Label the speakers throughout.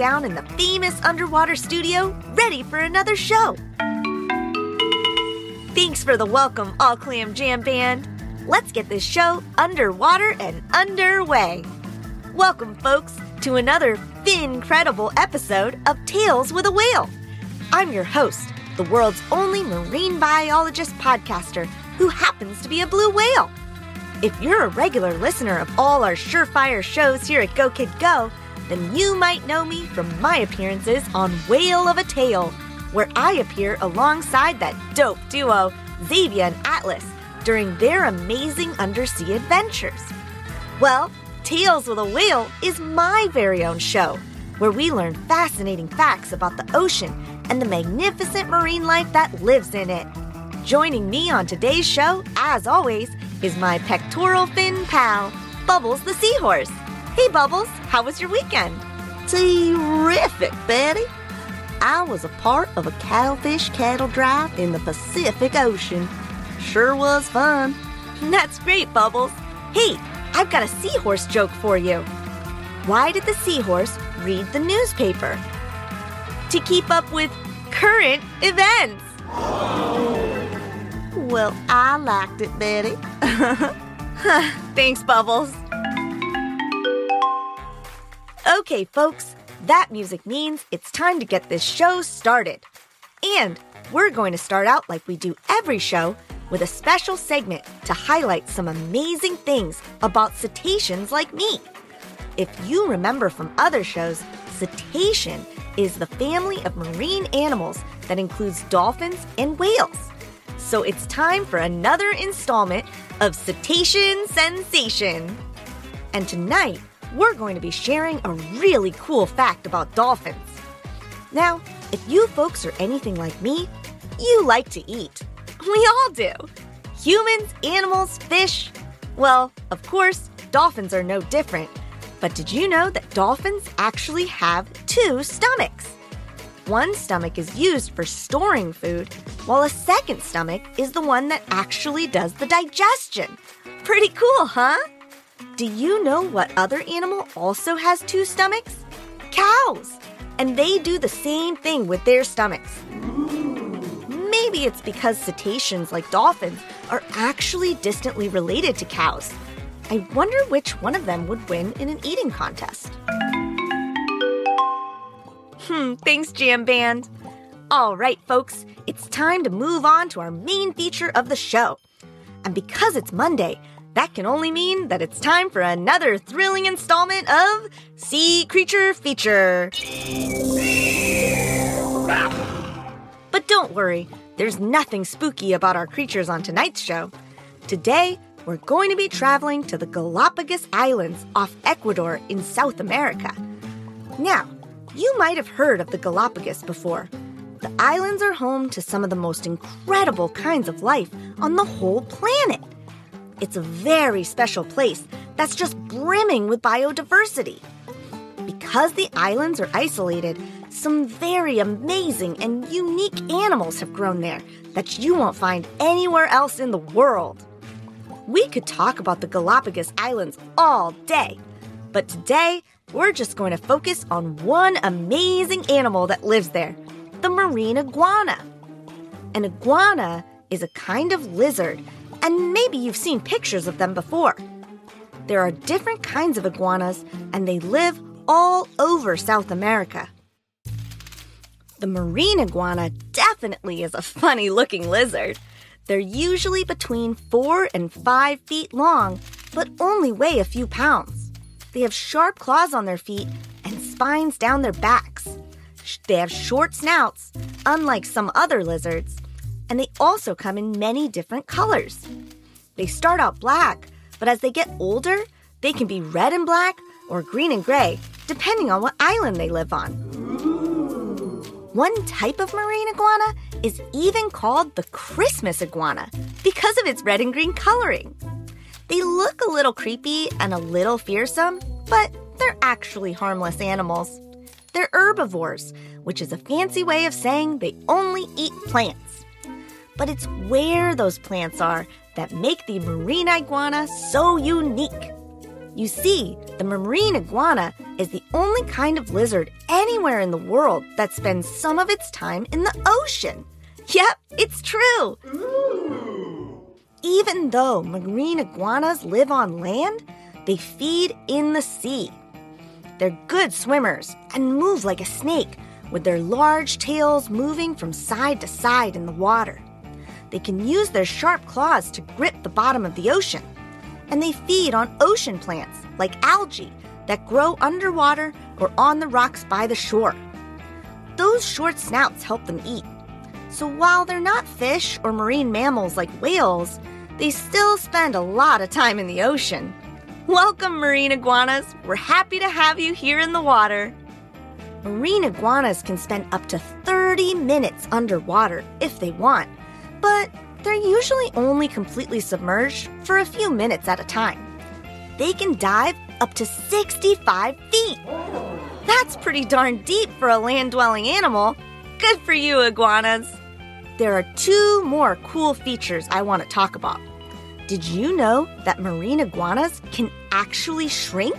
Speaker 1: Down in the famous underwater studio, ready for another show. Thanks for the welcome, All Clam Jam Band. Let's get this show underwater and underway. Welcome, folks, to another incredible episode of Tales with a Whale. I'm your host, the world's only marine biologist podcaster who happens to be a blue whale. If you're a regular listener of all our surefire shows here at Go Kid Go, then you might know me from my appearances on Whale of a Tale, where I appear alongside that dope duo, Xavier and Atlas, during their amazing undersea adventures. Well, Tales with a Whale is my very own show, where we learn fascinating facts about the ocean and the magnificent marine life that lives in it. Joining me on today's show, as always, is my pectoral fin pal, Bubbles the Seahorse. Hey, Bubbles, how was your weekend?
Speaker 2: Terrific, Betty. I was a part of a catfish cattle drive in the Pacific Ocean. Sure was fun.
Speaker 1: That's great, Bubbles. Hey, I've got a seahorse joke for you. Why did the seahorse read the newspaper? To keep up with current events.
Speaker 2: Well, I liked it, Betty.
Speaker 1: Thanks, Bubbles. Okay, folks, that music means it's time to get this show started. And we're going to start out like we do every show with a special segment to highlight some amazing things about cetaceans like me. If you remember from other shows, cetacean is the family of marine animals that includes dolphins and whales. So it's time for another installment of Cetacean Sensation. And tonight, we're going to be sharing a really cool fact about dolphins. Now, if you folks are anything like me, you like to eat. We all do. Humans, animals, fish. Well, of course, dolphins are no different. But did you know that dolphins actually have two stomachs? One stomach is used for storing food, while a second stomach is the one that actually does the digestion. Pretty cool, huh? Do you know what other animal also has two stomachs? Cows. And they do the same thing with their stomachs. Maybe it's because cetaceans like dolphins are actually distantly related to cows. I wonder which one of them would win in an eating contest. Hmm, thanks, Jam Band. All right, folks, it's time to move on to our main feature of the show. And because it's Monday, that can only mean that it's time for another thrilling installment of Sea Creature Feature. But don't worry, there's nothing spooky about our creatures on tonight's show. Today, we're going to be traveling to the Galapagos Islands off Ecuador in South America. Now, you might have heard of the Galapagos before. The islands are home to some of the most incredible kinds of life on the whole planet. It's a very special place that's just brimming with biodiversity. Because the islands are isolated, some very amazing and unique animals have grown there that you won't find anywhere else in the world. We could talk about the Galapagos Islands all day, but today we're just going to focus on one amazing animal that lives there the marine iguana. An iguana is a kind of lizard, and maybe you've seen pictures of them before. There are different kinds of iguanas, and they live all over South America. The marine iguana definitely is a funny looking lizard. They're usually between four and five feet long, but only weigh a few pounds. They have sharp claws on their feet and spines down their backs. They have short snouts, unlike some other lizards, and they also come in many different colors. They start out black, but as they get older, they can be red and black or green and gray, depending on what island they live on. One type of marine iguana is even called the Christmas iguana because of its red and green coloring. They look a little creepy and a little fearsome, but they're actually harmless animals. They're herbivores, which is a fancy way of saying they only eat plants. But it's where those plants are that make the marine iguana so unique. You see, the marine iguana is the only kind of lizard anywhere in the world that spends some of its time in the ocean. Yep, it's true. Ooh. Even though marine iguanas live on land, they feed in the sea. They're good swimmers and move like a snake, with their large tails moving from side to side in the water. They can use their sharp claws to grip the bottom of the ocean and they feed on ocean plants like algae that grow underwater or on the rocks by the shore. Those short snouts help them eat. So while they're not fish or marine mammals like whales, they still spend a lot of time in the ocean. Welcome, marine iguanas. We're happy to have you here in the water. Marine iguanas can spend up to 30 minutes underwater if they want, but they're usually only completely submerged for a few minutes at a time. They can dive up to 65 feet. That's pretty darn deep for a land dwelling animal. Good for you, iguanas. There are two more cool features I want to talk about. Did you know that marine iguanas can actually shrink?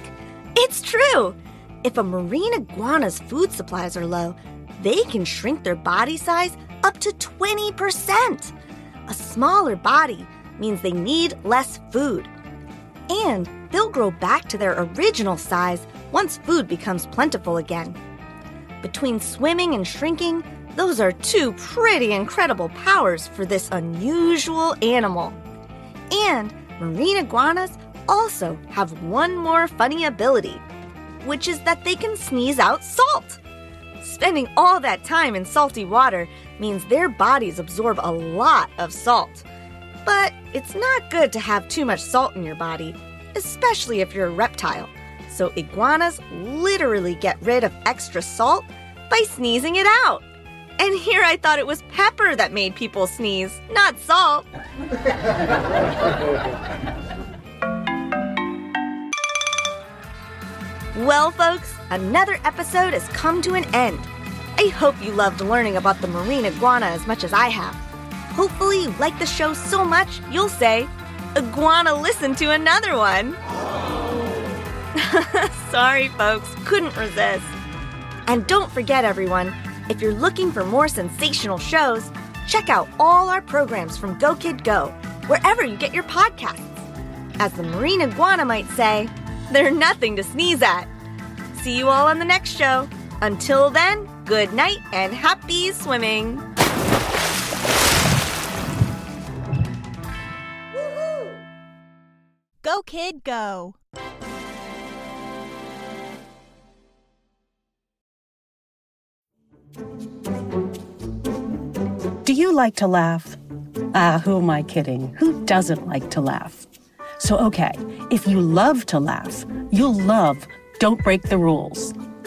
Speaker 1: It's true! If a marine iguana's food supplies are low, they can shrink their body size up to 20%. A smaller body means they need less food. And they'll grow back to their original size once food becomes plentiful again. Between swimming and shrinking, those are two pretty incredible powers for this unusual animal. And marine iguanas also have one more funny ability, which is that they can sneeze out salt. Spending all that time in salty water means their bodies absorb a lot of salt. But it's not good to have too much salt in your body, especially if you're a reptile. So iguanas literally get rid of extra salt by sneezing it out. And here I thought it was pepper that made people sneeze, not salt. well, folks, another episode has come to an end. I hope you loved learning about the marine iguana as much as I have. Hopefully, you like the show so much, you'll say, Iguana, listen to another one. Sorry, folks, couldn't resist. And don't forget, everyone, if you're looking for more sensational shows, check out all our programs from Go Kid Go, wherever you get your podcasts. As the marine iguana might say, they're nothing to sneeze at. See you all on the next show. Until then, good night and happy swimming.
Speaker 3: Go, kid, go.
Speaker 4: Do you like to laugh? Ah, who am I kidding? Who doesn't like to laugh? So, okay, if you love to laugh, you'll love Don't Break the Rules.